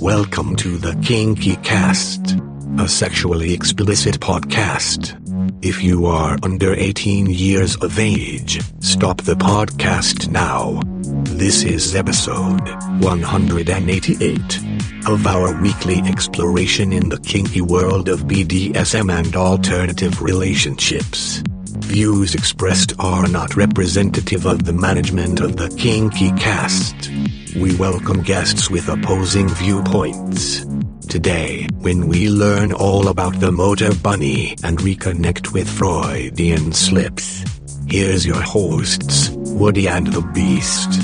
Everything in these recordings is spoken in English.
Welcome to the Kinky Cast, a sexually explicit podcast. If you are under 18 years of age, stop the podcast now. This is episode 188 of our weekly exploration in the kinky world of BDSM and alternative relationships. Views expressed are not representative of the management of the Kinky Cast. We welcome guests with opposing viewpoints. Today, when we learn all about the motor bunny and reconnect with Freudian slips, here's your hosts, Woody and the Beast.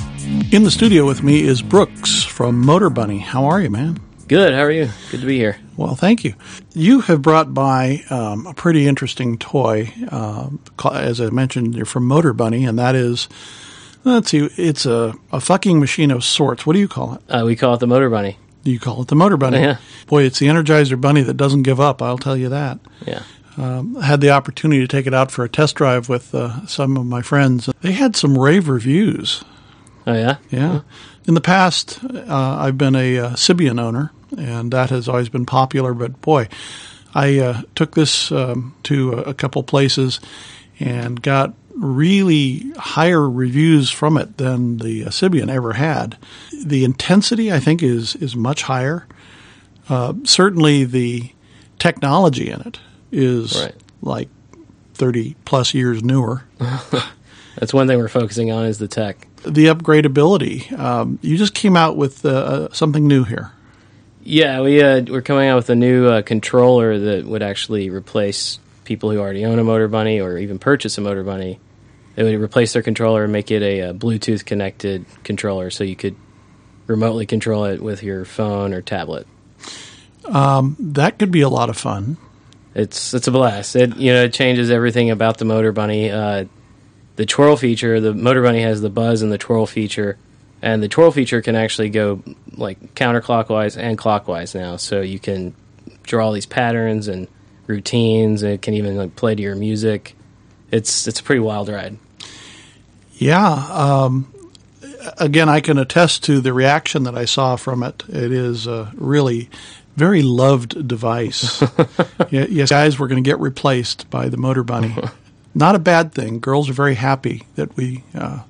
In the studio with me is Brooks from Motor Bunny. How are you, man? Good. How are you? Good to be here. Well, thank you. You have brought by um, a pretty interesting toy. Uh, as I mentioned, you're from Motor Bunny, and that is, let's see, it's a, a fucking machine of sorts. What do you call it? Uh, we call it the Motor Bunny. You call it the Motor Bunny? Yeah. Boy, it's the Energizer Bunny that doesn't give up, I'll tell you that. Yeah. Um, I had the opportunity to take it out for a test drive with uh, some of my friends. They had some rave reviews. Oh yeah. Yeah. In the past, uh, I've been a uh, Sybian owner, and that has always been popular. But boy, I uh, took this um, to a, a couple places and got really higher reviews from it than the Sybian ever had. The intensity, I think, is is much higher. Uh, certainly, the technology in it is Right. like thirty plus years newer. That's one thing we're focusing on is the tech. the upgradability. Um, you just came out with uh, something new here. Yeah, we uh, we're coming out with a new uh, controller that would actually replace people who already own a Motor Bunny or even purchase a Motor Bunny. They would replace their controller and make it a, uh Bluetooth connected controller, so you could remotely control it with your phone or tablet. That could be a lot of fun. It's it's a blast. It you know it changes everything about the Motor Bunny. Uh, the twirl feature, the Motor Bunny has the buzz and the twirl feature, and the twirl feature can actually go like counterclockwise and clockwise now. So you can draw these patterns and routines. It can even like play to your music. It's it's a pretty wild ride. Yeah. Um, again, I can attest to the reaction that I saw from it. It is a really very loved device. Yes, guys, we're going to get replaced by the Motor Bunny. Not a bad thing. Girls are very happy that we uh,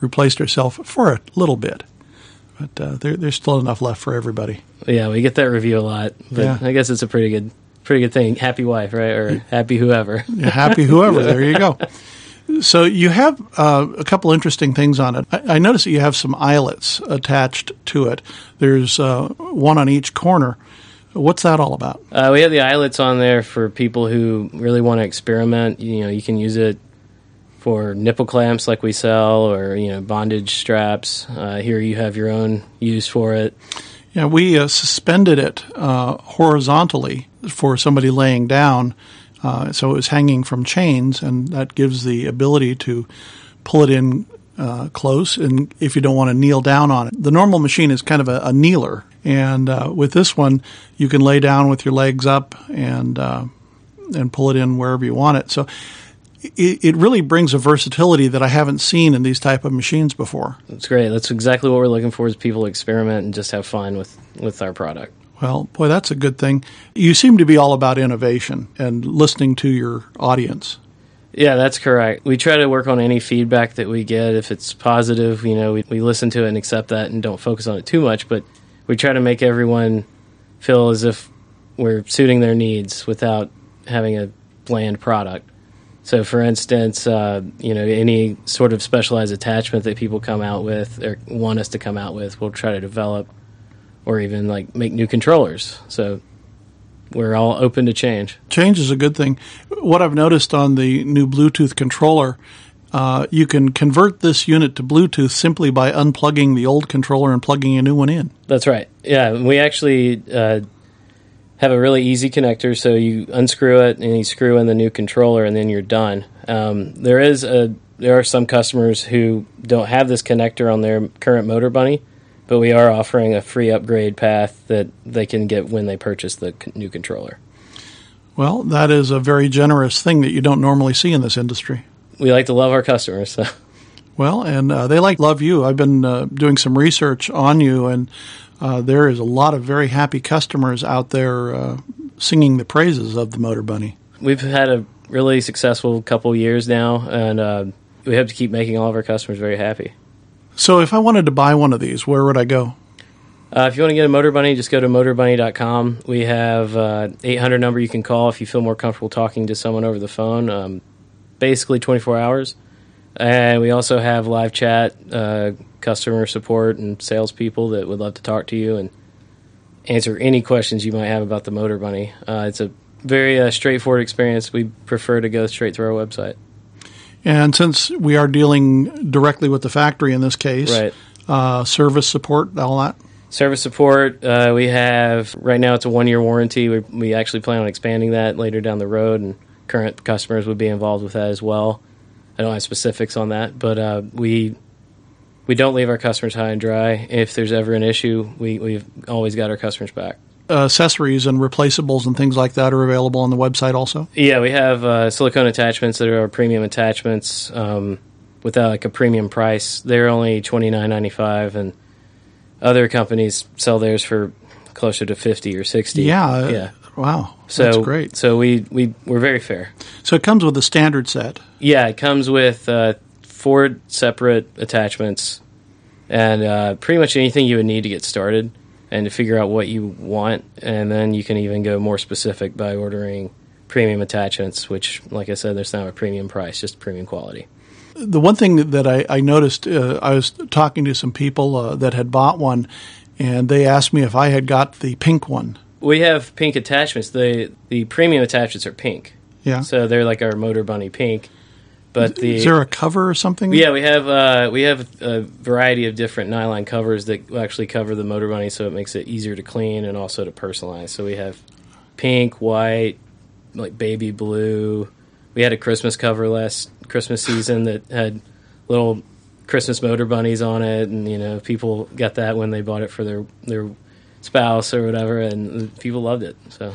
replaced ourselves for a little bit. But uh, there, there's still enough left for everybody. Yeah, we get that review a lot, but Yeah. I guess it's a pretty good pretty good thing. Happy wife, right? Or happy whoever. Happy whoever. there you go. So you have uh, a couple interesting things on it. I, I notice that you have some eyelets attached to it. There's uh, one on each corner. What's that all about? Uh, we have the eyelets on there for people who really want to experiment. You know, you can use it for nipple clamps like we sell, or you know, bondage straps. Uh, here you have your own use for it. Yeah, we uh, suspended it uh, horizontally for somebody laying down, uh, so it was hanging from chains, and that gives the ability to pull it in uh, close. And if you don't want to kneel down on it, the normal machine is kind of a, a kneeler, and uh, with this one, you can lay down with your legs up and uh, and pull it in wherever you want it. So. It, it really brings a versatility that I haven't seen in these type of machines before. It's great. That's exactly what we're looking for: is people to experiment and just have fun with with our product. Well, boy, that's a good thing. You seem to be all about innovation and listening to your audience. Yeah, that's correct. We try to work on any feedback that we get. If it's positive, you know, we, we listen to it and accept that and don't focus on it too much. But we try to make everyone feel as if we're suiting their needs without having a bland product. So, for instance, uh, you know, any sort of specialized attachment that people come out with or want us to come out with, we'll try to develop or even like make new controllers. So, we're all open to change. Change is a good thing. What I've noticed on the new Bluetooth controller, uh, you can convert this unit to Bluetooth simply by unplugging the old controller and plugging a new one in. That's right. Yeah, we actually uh, have a really easy connector. So you unscrew it and you screw in the new controller, and then you're done. Um, there is a there are some customers who don't have this connector on their current Motor Bunny, but we are offering a free upgrade path that they can get when they purchase the c- new controller. Well, that is a very generous thing that you don't normally see in this industry. We like to love our customers. So. Well, and uh, they like love you. I've been uh, doing some research on you, and uh, there is a lot of very happy customers out there uh, singing the praises of the Motor Bunny. We've had a really successful couple years now, and uh, we hope to keep making all of our customers very happy. So, if I wanted to buy one of these, where would I go? Uh, if you want to get a Motor Bunny, just go to motorbunny.com. We have uh, 800 number you can call if you feel more comfortable talking to someone over the phone. Um, basically 24 hours. And we also have live chat, uh, customer support, and salespeople that would love to talk to you and answer any questions you might have about the Motor Bunny. Uh, it's a very uh, straightforward experience. We prefer to go straight through our website. And since we are dealing directly with the factory in this case, Right. uh, service support, all that. Service support, uh, we have right now it's a one year warranty. We, we actually plan on expanding that later down the road, and current customers would be involved with that as well. I don't have specifics on that, but uh, we we don't leave our customers high and dry. If there's ever an issue, we, we've always got our customers back. accessories and replaceables and things like that are available on the website also. Yeah, we have uh, silicone attachments that are our premium attachments um, without like a premium price. They're only twenty nine ninety five, and other companies sell theirs for closer to fifty or sixty. Yeah. uh, yeah. Wow. So that's great. So we we we're very fair. So it comes with a standard set. Yeah, it comes with uh, four separate attachments and uh, pretty much anything you would need to get started and to figure out what you want, and then you can even go more specific by ordering premium attachments, which, like I said, there's not a premium price, just premium quality. The one thing that I, I noticed, uh, I was talking to some people uh, that had bought one, and they asked me if I had got the pink one. We have pink attachments. The the premium attachments are pink, Yeah. so they're like our Motor Bunny pink. But the Is there a cover or something? Yeah, we have uh, we have a variety of different nylon covers that actually cover the Motor Bunny, so it makes it easier to clean and also to personalize. So we have pink, white, like baby blue. We had a Christmas cover last Christmas season that had little Christmas motor bunnies on it, and you know people got that when they bought it for their their spouse or whatever, and people loved it. So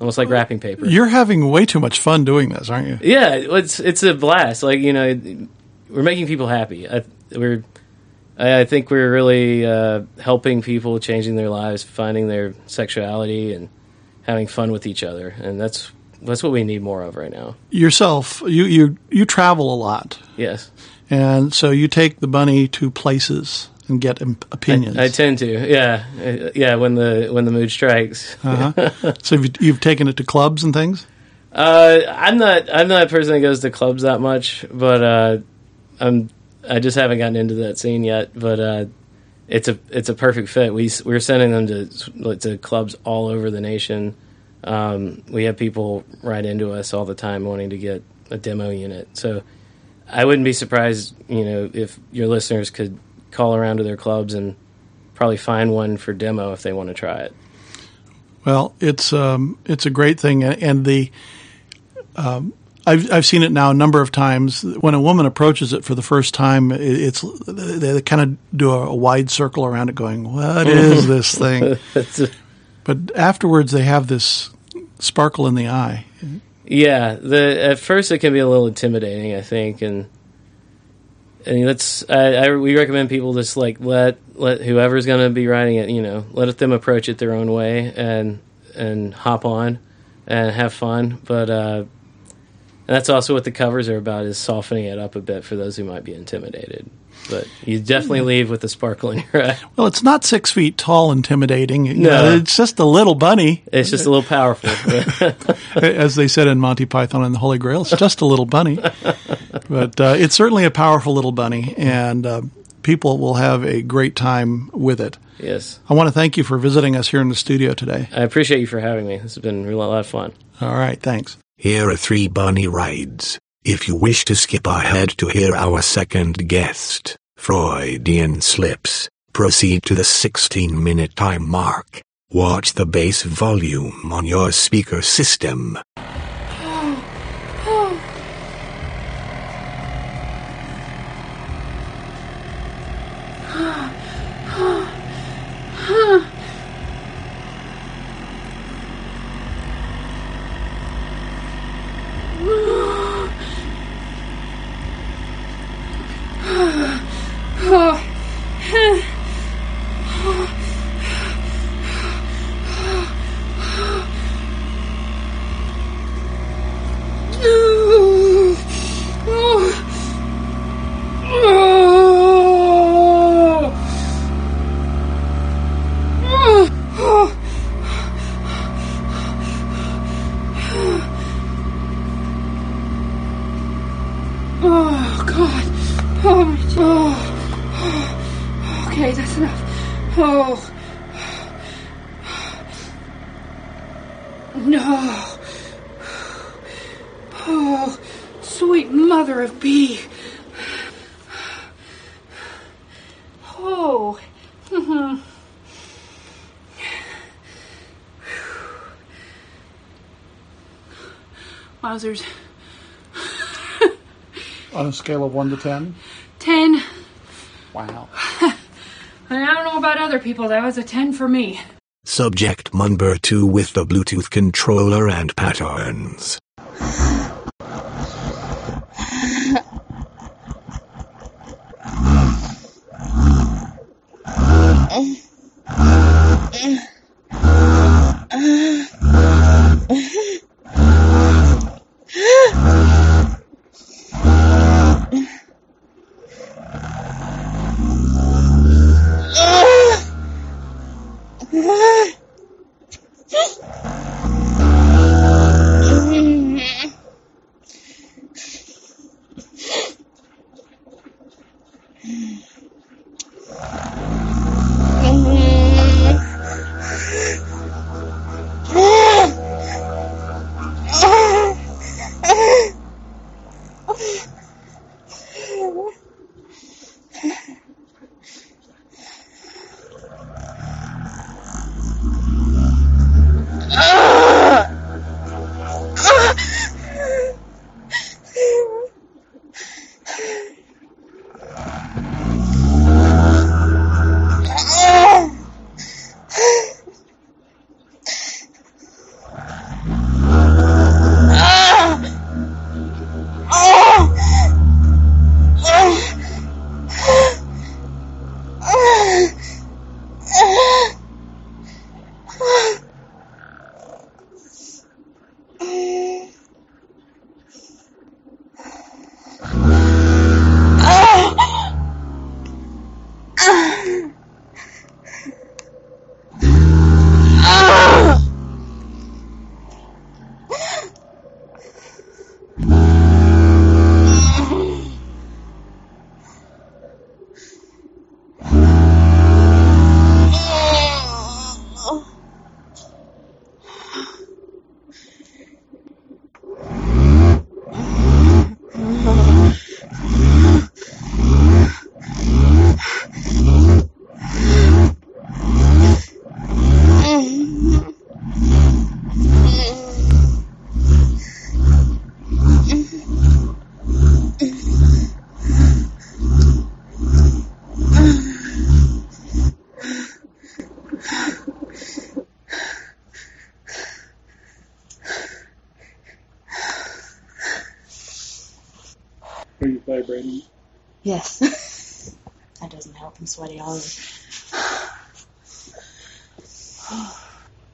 almost like wrapping paper. You're having way too much fun doing this, aren't you? Yeah, it's it's a blast. Like you know, we're making people happy. I, we're I, I think we're really uh, helping people, changing their lives, finding their sexuality, and having fun with each other. And that's that's what we need more of right now. Yourself, you, you, you travel a lot, Yes, and so you take the bunny to places and get opinions. I tend to. Yeah, Uh, yeah. When the when the mood strikes. uh-huh. so you've, you've taken it to clubs and things? Uh, I'm not. I'm not a person that goes to clubs that much, but uh, I'm. I just haven't gotten into that scene yet. But uh, it's a it's a perfect fit. We we're sending them to to clubs all over the nation. Um, we have people write into us all the time wanting to get a demo unit. So I wouldn't be surprised, you know, if your listeners could call around to their clubs and probably find one for demo if they want to try it. Well, it's um, it's a great thing, and the um, I've I've seen it now a number of times. When a woman approaches it for the first time, it's they kind of do a, a wide circle around it, going, "What is this thing?" But afterwards, they have this sparkle in the eye. Yeah, the at first it can be a little intimidating, I think, and and let's I, I we recommend people just like let let whoever's going to be riding it, you know, let them approach it their own way and and hop on and have fun. But uh, and that's also what the covers are about is softening it up a bit for those who might be intimidated. But you definitely leave with a sparkle in your eye. Well, it's not six feet tall, intimidating. You No. know, it's just a little bunny, It's just a little powerful. as they said in Monty Python and the Holy Grail. It's just a little bunny, but uh, it's certainly a powerful little bunny, and uh, people will have a great time with it. yes, I want to thank you for visiting us here in the studio today. I appreciate you for having me. This has been a lot of fun. All right, thanks. Here are three bunny rides. If you wish to skip ahead to hear our second guest, Freudian Slips, proceed to the 16 minute time mark. Watch the bass volume on your speaker system. Wowzers. On a scale of 1 to 10? Ten. Wow. I don't know about other people. That was a ten for me. Subject number 2 with the Bluetooth controller and patterns.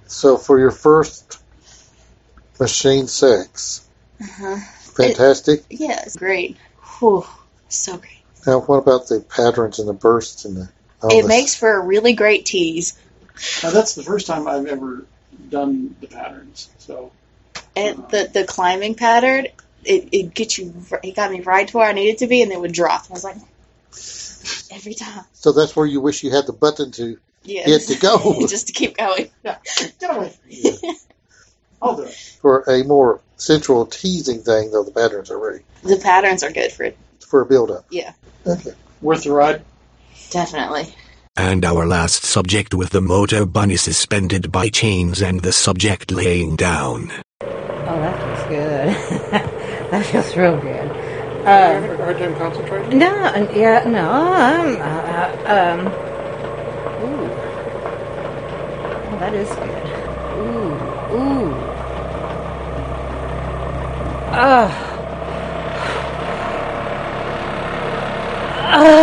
So for your first machine sex, Uh-huh. fantastic. Yeah, it's great. Whew. So great. now what about the patterns and the bursts and the? It this? makes for a really great tease. Now, that's the first time I've ever done the patterns. So, And the the climbing pattern, it, it gets you. It got me right to where I needed to be, and it would drop. I was like, every time. So that's where you wish you had the button to Yeah. get to go just to keep going. yeah, get away from me. I'll do it. for a more sensual teasing thing. Though the patterns are ready The patterns are good for it. for a build up. Yeah, Okay. Worth the ride? definitely. And our last subject with the motor bunny suspended by chains and the subject laying down. Oh, that feels good. that feels real good. A hard time concentrating? No, yeah, no, I'm, uh, um, ooh. Oh, that is good. Ooh, ooh. Ah. Ah.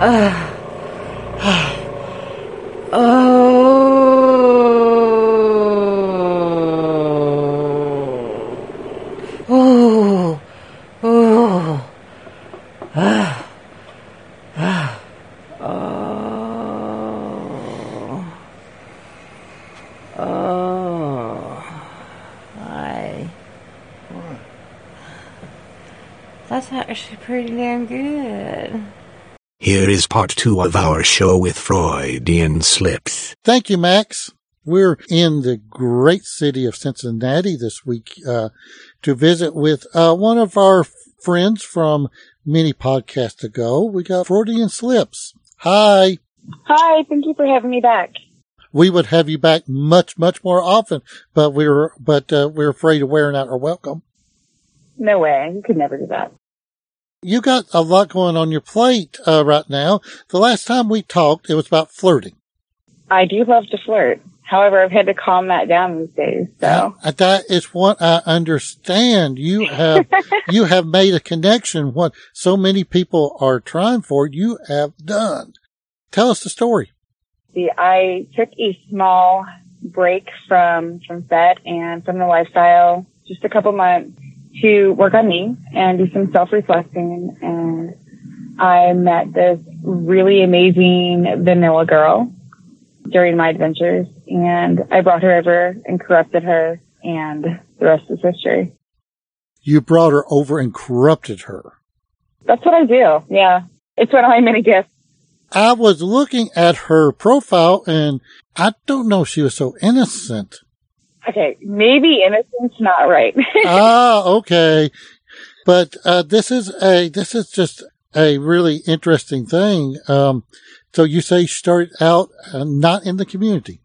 Uh, oh. Oh. Oh. that's actually pretty damn good. Here is part two of our show with Freudian slips. Thank you, Max. We're in the great city of Cincinnati this week uh, to visit with uh, one of our friends from many podcasts ago. We got Freudian Slips. Hi. Hi, thank you for having me back. We would have you back much, much more often, but we were, but uh, we're afraid of wearing out our welcome. No way, you could never do that. You got a lot going on your plate uh, right now. The last time we talked, it was about flirting. I do love to flirt. However, I've had to calm that down these days. So Uh, that is what I understand. You have you have made a connection. What so many people are trying for, you have done. Tell us the story. see, I took a small break from from Fet and from the lifestyle, just a couple months to work on me and do some self reflecting. And I met this really amazing vanilla girl during my adventures, and I brought her over and corrupted her, and the rest is history. You brought her over and corrupted her. That's what I do. Yeah, it's one of my many gifts. I was looking at her profile and I don't know if she was so innocent. Okay, maybe innocence not right. ah, okay. But uh, this is a this is just a really interesting thing. Um, so you say she started out uh, not in the community.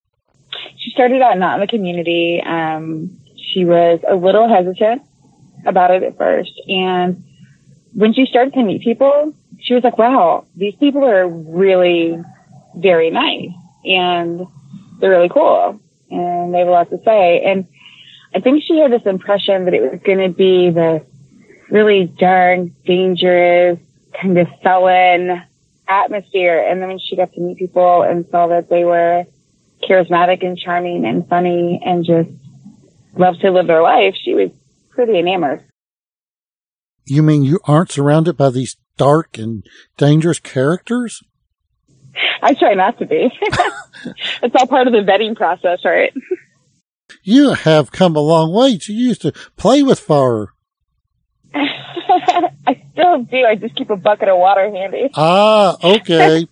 she started out not in the community. Um, she was a little hesitant about it at first, and when she started to meet people, she was like, "Wow, these people are really very nice, and they're really cool, and they have a lot to say." And I think she had this impression that it was going to be this really dark, dangerous, kind of sullen atmosphere. And then when she got to meet people and saw that they were charismatic and charming and funny and just loved to live their life, she was pretty enamored. You mean you aren't surrounded by these dark and dangerous characters? I try not to be. it's all part of the vetting process, right? You have come a long way. You used to play with fire. I still do. I just keep a bucket of water handy. Ah, okay.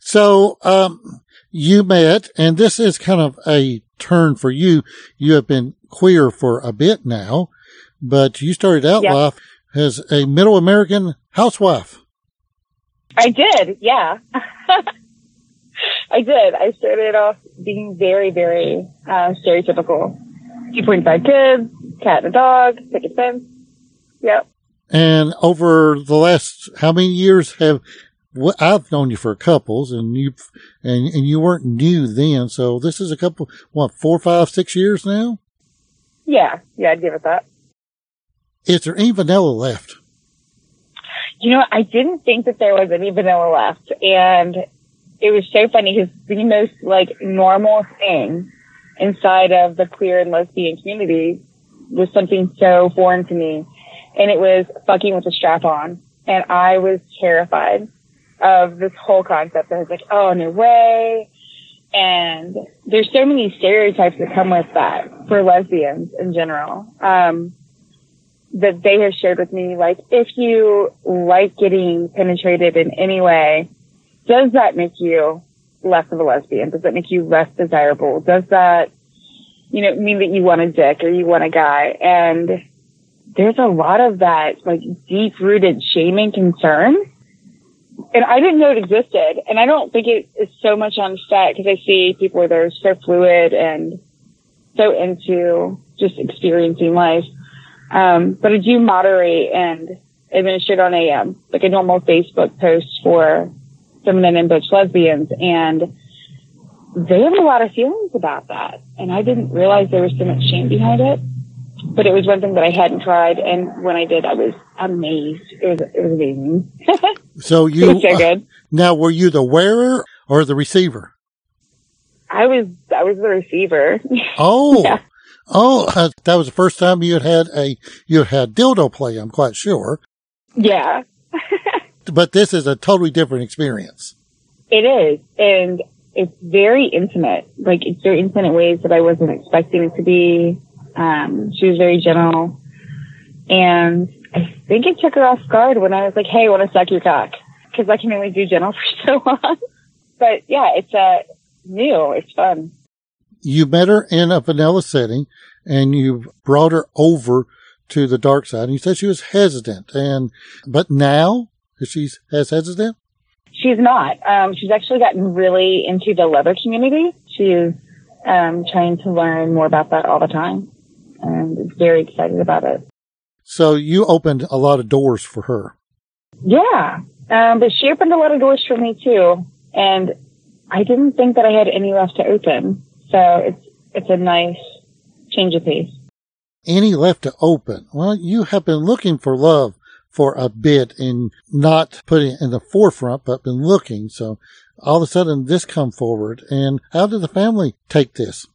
so, um, you met, and this is kind of a turn for you. You have been queer for a bit now, but you started out Yeah. life as a middle American housewife. I did, yeah. I did. I started off being very, very uh, stereotypical. 2.5 kids, cat and a dog, picket fence. Yep. And over the last, how many years have, I've known you for couples and you, and, and you weren't new then. So this is a couple, what, four, five, six years now? Yeah, yeah, I'd give it that. Is there any vanilla left? You know, I didn't think that there was any vanilla left. And it was so funny because the most like normal thing inside of the queer and lesbian community was something so foreign to me. And it was fucking with a strap on. And I was terrified of this whole concept. I was like, oh, no way. And there's so many stereotypes that come with that for lesbians in general. Um, that they have shared with me, like, if you like getting penetrated in any way, does that make you less of a lesbian? Does that make you less desirable? Does that, you know, mean that you want a dick or you want a guy? And there's a lot of that, like, deep rooted shame and concern. And I didn't know it existed. And I don't think it is so much on set because I see people where they're so fluid and so into just experiencing life. Um, but I do moderate and administrate on a, um, like a normal Facebook post for feminine and butch lesbians. And they have a lot of feelings about that. And I didn't realize there was so much shame behind it. But it was one thing that I hadn't tried. And when I did, I was amazed. It was, it was amazing. So you, so good. now were you the wearer or the receiver? I was, I was the receiver. Oh, Yeah. oh, uh, that was the first time you had had a, you had dildo play, I'm quite sure. yeah. But this is a totally different experience. It is. And it's very intimate. Like it's very intimate in ways that I wasn't expecting it to be. Um, she was very gentle, and I think it took her off guard when I was like, "Hey, want to suck your cock?" Because I can only do gentle for so long. but yeah, it's uh, new. It's fun. You met her in a vanilla setting, and you brought her over to the dark side. And you said she was hesitant, and but now she's as hesitant. She's not. Um, she's actually gotten really into the leather community. She's um, trying to learn more about that all the time, and is very excited about it. So you opened a lot of doors for her. Yeah, um, but she opened a lot of doors for me too, and I didn't think that I had any left to open. So it's it's a nice change of pace. Any left to open? Well, you have been looking for love for a bit and not putting it in the forefront, but been looking. So all of a sudden this come forward. And how did the family take this?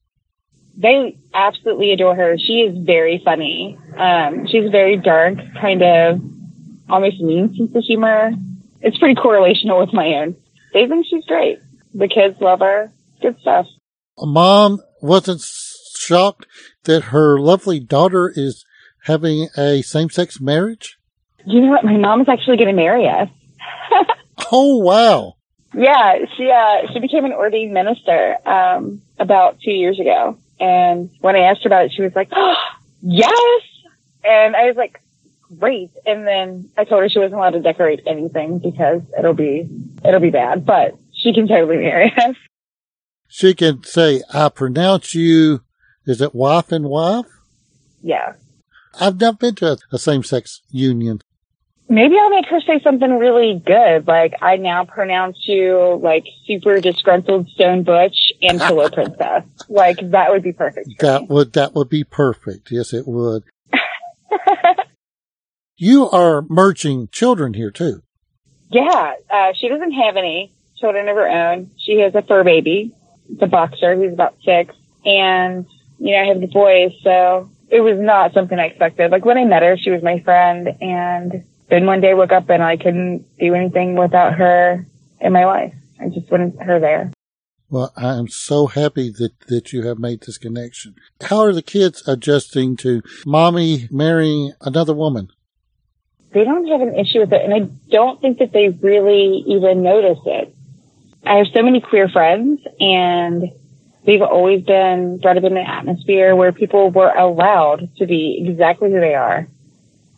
They absolutely adore her. She is very funny. Um, she's very dark, kind of almost mean sense of humor. It's pretty correlational with my own. They think she's great. The kids love her. Good stuff. Mom wasn't shocked that her lovely daughter is having a same sex marriage? You know what? My mom is actually going to marry us. oh wow! Yeah, she uh she became an ordained minister um about two years ago, and when I asked her about it, she was like, oh, "Yes," and I was like, "Great!" And then I told her she wasn't allowed to decorate anything because it'll be it'll be bad, but she can totally marry us. She can say, "I pronounce you." Is it wife and wife? Yeah. I've never been to a, a same sex union. Maybe I'll make her say something really good, like I now pronounce you like super disgruntled stone butch and pillow princess. Like that would be perfect. That me. would that would be perfect. Yes, it would. you are merging children here too. Yeah, uh, she doesn't have any children of her own. She has a fur baby, the boxer, who's about six, and you know I have the boys, so it was not something I expected. Like when I met her, she was my friend, and then one day woke up and I couldn't do anything without her in my life. I just wanted her there. Well, I am so happy that, that you have made this connection. How are the kids adjusting to mommy marrying another woman? They don't have an issue with it, and I don't think that they really even notice it. I have so many queer friends, and we've always been brought up in an atmosphere where people were allowed to be exactly who they are.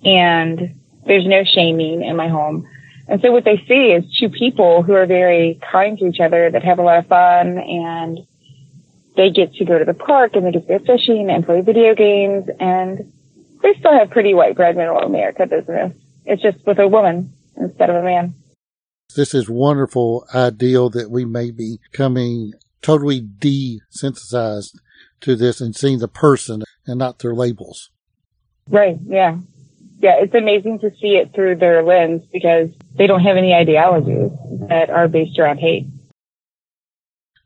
And there's no shaming in my home. And so what they see is two people who are very kind to each other that have a lot of fun and they get to go to the park and they get to go fishing and play video games and they still have pretty white bread middle America business. It's just with a woman instead of a man. This is wonderful ideal that we may be coming totally desensitized to this and seeing the person and not their labels. Right. Yeah yeah, it's amazing to see it through their lens because they don't have any ideologies that are based around hate.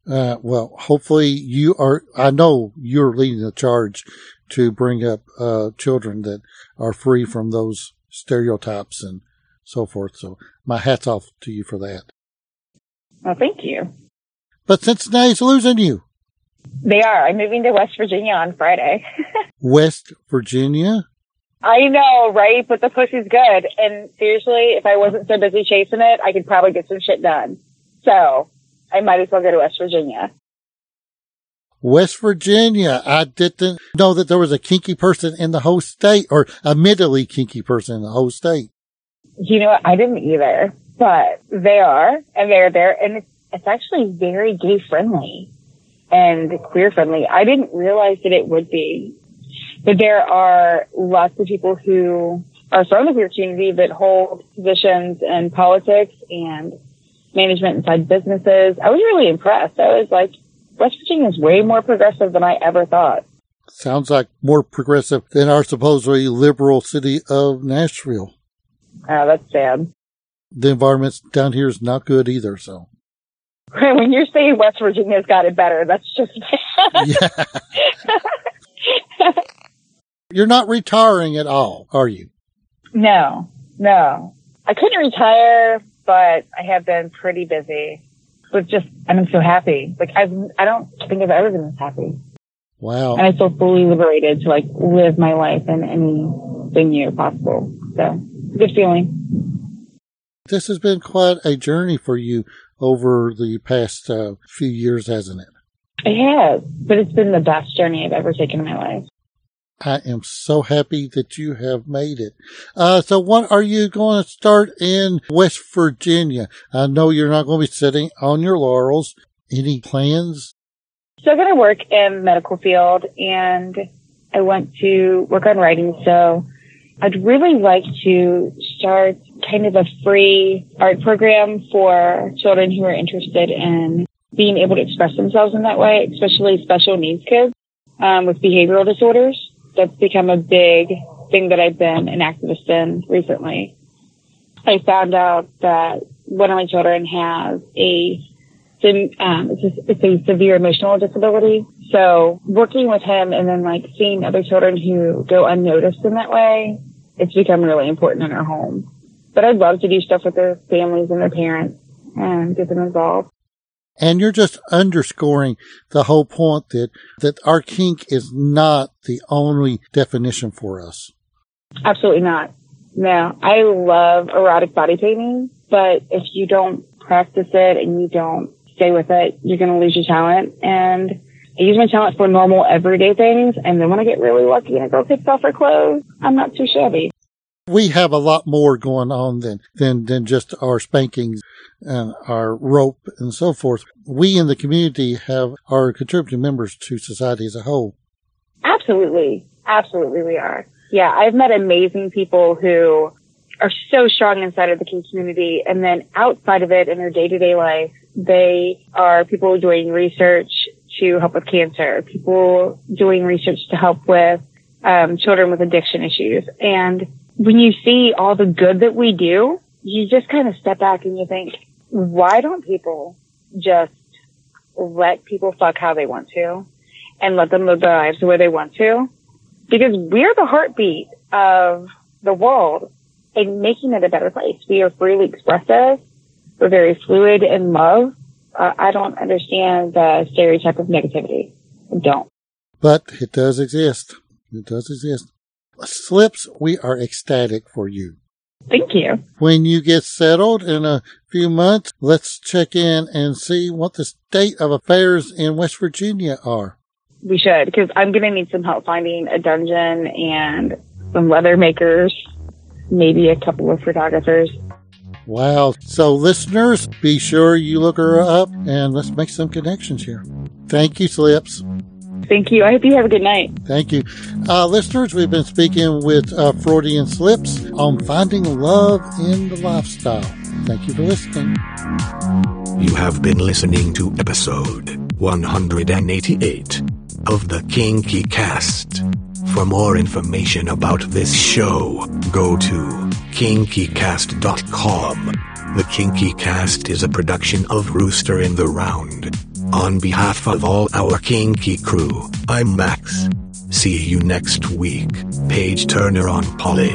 Uh, well, hopefully you are, I know you're leading the charge to bring up, uh, children that are free from those stereotypes and so forth. So my hat's off to you for that. Well, thank you. But Cincinnati's losing you. They are. I'm moving to West Virginia on Friday. West Virginia? I know, right? But the pussy's good. And seriously, if I wasn't so busy chasing it, I could probably get some shit done. So I might as well go to West Virginia. West Virginia. I didn't know that there was a kinky person in the whole state or a middly kinky person in the whole state. You know? I didn't either, but they are and they're there and it's, it's actually very gay friendly and queer friendly. I didn't realize that it would be. But there are lots of people who are from the queer community that hold positions in politics and management inside businesses. I was really impressed. I was like, West Virginia is way more progressive than I ever thought. Sounds like more progressive than our supposedly liberal city of Nashville. Oh, that's sad. The environment down here is not good either, so. When you're saying West Virginia's got it better, that's just bad. Yeah. You're not retiring at all, are you? No, no. I couldn't retire, but I have been pretty busy. was just, I'm so happy. Like I've, I don't think I've ever been this happy. Wow. And I feel fully liberated to like live my life in any venue possible. So good feeling. This has been quite a journey for you over the past uh, few years, hasn't it? It has, but it's been the best journey I've ever taken in my life. I am so happy that you have made it. Uh, so what are you going to start in West Virginia? I know you're not going to be sitting on your laurels. Any plans? Still going to work in medical field and I want to work on writing. So I'd really like to start kind of a free art program for children who are interested in being able to express themselves in that way, especially special needs kids um, with behavioral disorders. That's become a big thing that I've been an activist in recently. I found out that one of my children has a um, it's, a, it's a severe emotional disability. So working with him and then like seeing other children who go unnoticed in that way, it's become really important in our home. But I'd love to do stuff with their families and their parents and get them involved. And you're just underscoring the whole point that, that our kink is not the only definition for us. Absolutely not. No, I love erotic body painting, but if you don't practice it and you don't stay with it, you're going to lose your talent. And I use my talent for normal everyday things. And then when I get really lucky and a girl takes off her clothes, I'm not too shabby. We have a lot more going on than, than, than just our spankings and our rope and so forth. We in the community have our contributing members to society as a whole. Absolutely. Absolutely we are. Yeah. I've met amazing people who are so strong inside of the community and then outside of it in their day to day life, they are people doing research to help with cancer, people doing research to help with um, children with addiction issues. And when you see all the good that we do, you just kind of step back and you think, why don't people just let people fuck how they want to and let them live their lives the way they want to? Because we're the heartbeat of the world and making it a better place. We are freely expressive. We're very fluid in love. Uh, I don't understand the stereotype of negativity. I don't. But it does exist. It does exist. Slips, we are ecstatic for you. Thank you. When you get settled in a few months, let's check in and see what the state of affairs in West Virginia are. We should, because I'm going to need some help finding a dungeon and some leather makers, maybe a couple of photographers. Wow. So listeners, be sure you look her up and let's make some connections here. Thank you, Slips. Thank you. I hope you have a good night. Thank you. Uh, listeners, we've been speaking with uh, Freudian Slips on finding love in the lifestyle. Thank you for listening. You have been listening to episode 188 of the Kinky Cast. For more information about this show, go to kinkycast.com. The Kinky Cast is a production of Rooster in the Round. On behalf of all our kinky crew, I'm Max. See you next week, Page Turner on Polly.